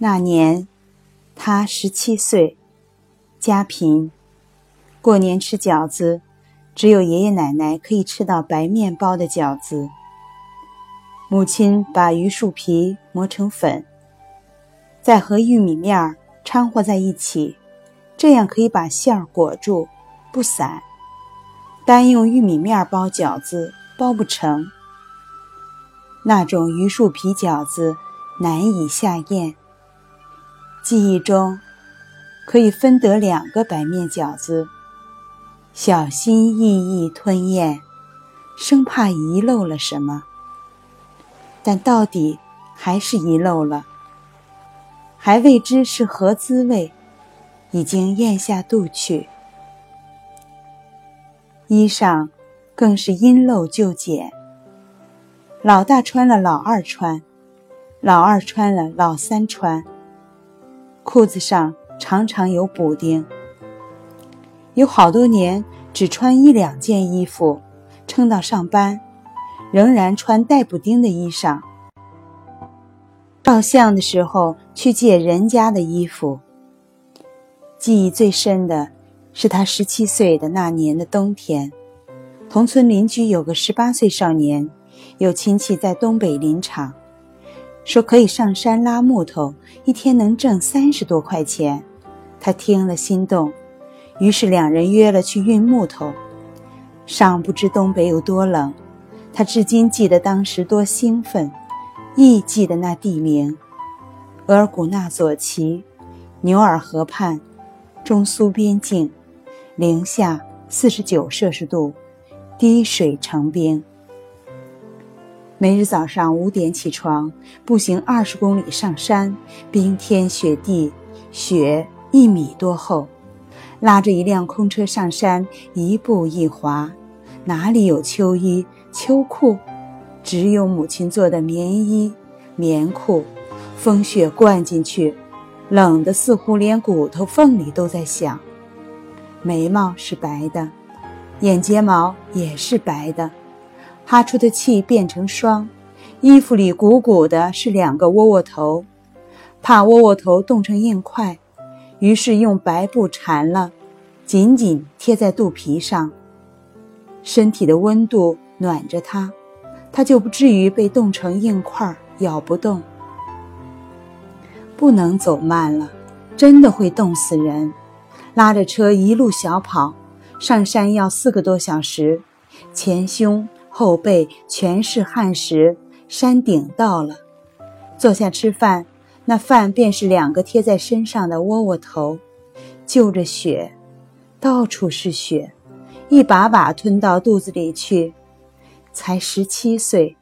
那年，他十七岁，家贫，过年吃饺子，只有爷爷奶奶可以吃到白面包的饺子。母亲把榆树皮磨成粉，再和玉米面掺和在一起，这样可以把馅儿裹住，不散。单用玉米面包饺子包不成，那种榆树皮饺子难以下咽。记忆中，可以分得两个白面饺子，小心翼翼吞咽，生怕遗漏了什么。但到底还是遗漏了，还未知是何滋味，已经咽下肚去。衣裳更是因漏就减，老大穿了，老二穿；老二穿了，老三穿。裤子上常常有补丁，有好多年只穿一两件衣服，撑到上班，仍然穿带补丁的衣裳。照相的时候去借人家的衣服。记忆最深的是他十七岁的那年的冬天，同村邻居有个十八岁少年，有亲戚在东北林场。说可以上山拉木头，一天能挣三十多块钱。他听了心动，于是两人约了去运木头。尚不知东北有多冷，他至今记得当时多兴奋，亦记得那地名：额尔古纳左旗，牛耳河畔，中苏边境，零下四十九摄氏度，滴水成冰。每日早上五点起床，步行二十公里上山，冰天雪地，雪一米多厚，拉着一辆空车上山，一步一滑，哪里有秋衣秋裤？只有母亲做的棉衣棉裤，风雪灌进去，冷得似乎连骨头缝里都在响。眉毛是白的，眼睫毛也是白的。哈出的气变成霜，衣服里鼓鼓的是两个窝窝头，怕窝窝头冻成硬块，于是用白布缠了，紧紧贴在肚皮上。身体的温度暖着它，它就不至于被冻成硬块，咬不动。不能走慢了，真的会冻死人。拉着车一路小跑，上山要四个多小时，前胸。后背全是汗时，山顶到了，坐下吃饭，那饭便是两个贴在身上的窝窝头，就着雪，到处是雪，一把把吞到肚子里去。才十七岁，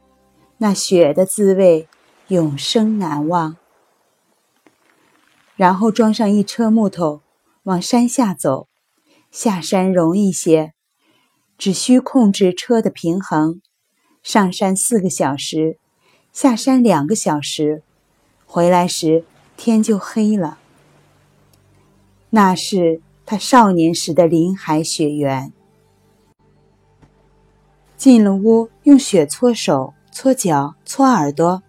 那雪的滋味永生难忘。然后装上一车木头，往山下走，下山容易些。只需控制车的平衡，上山四个小时，下山两个小时，回来时天就黑了。那是他少年时的林海雪原。进了屋，用雪搓手、搓脚、搓耳朵，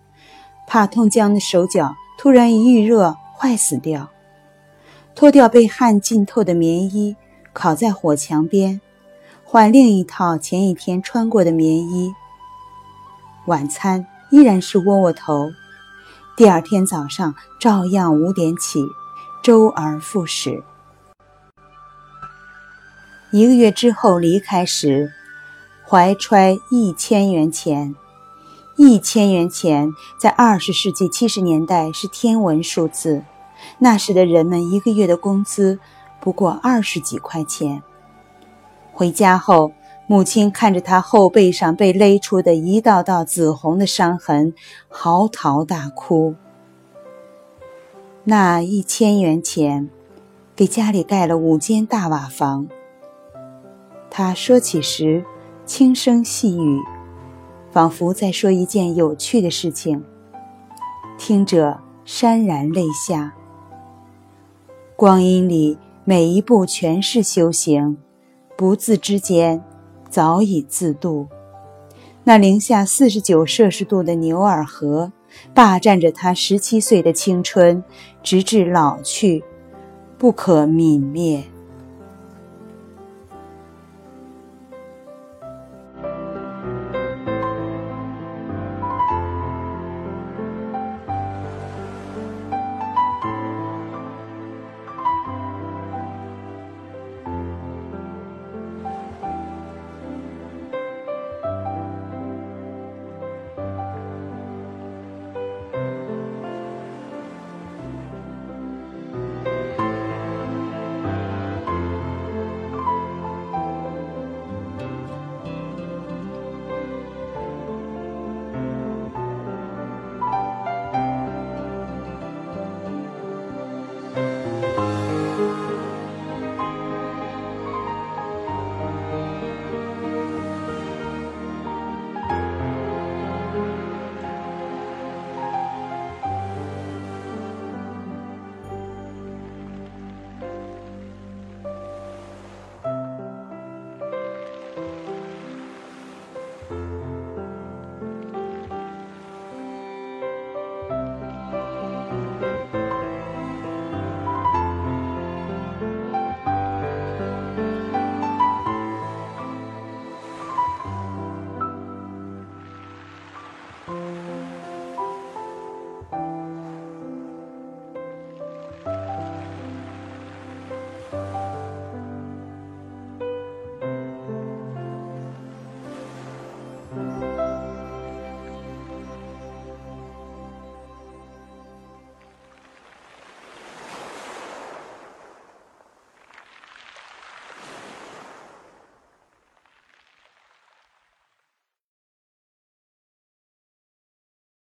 怕冻僵的手脚突然一遇热坏死掉。脱掉被汗浸透的棉衣，烤在火墙边。换另一套前一天穿过的棉衣。晚餐依然是窝窝头。第二天早上照样五点起，周而复始。一个月之后离开时，怀揣一千元钱。一千元钱在二十世纪七十年代是天文数字，那时的人们一个月的工资不过二十几块钱。回家后，母亲看着他后背上被勒出的一道道紫红的伤痕，嚎啕大哭。那一千元钱，给家里盖了五间大瓦房。他说起时，轻声细语，仿佛在说一件有趣的事情，听者潸然泪下。光阴里每一步全是修行。不自之间，早已自渡。那零下四十九摄氏度的牛耳河，霸占着他十七岁的青春，直至老去，不可泯灭。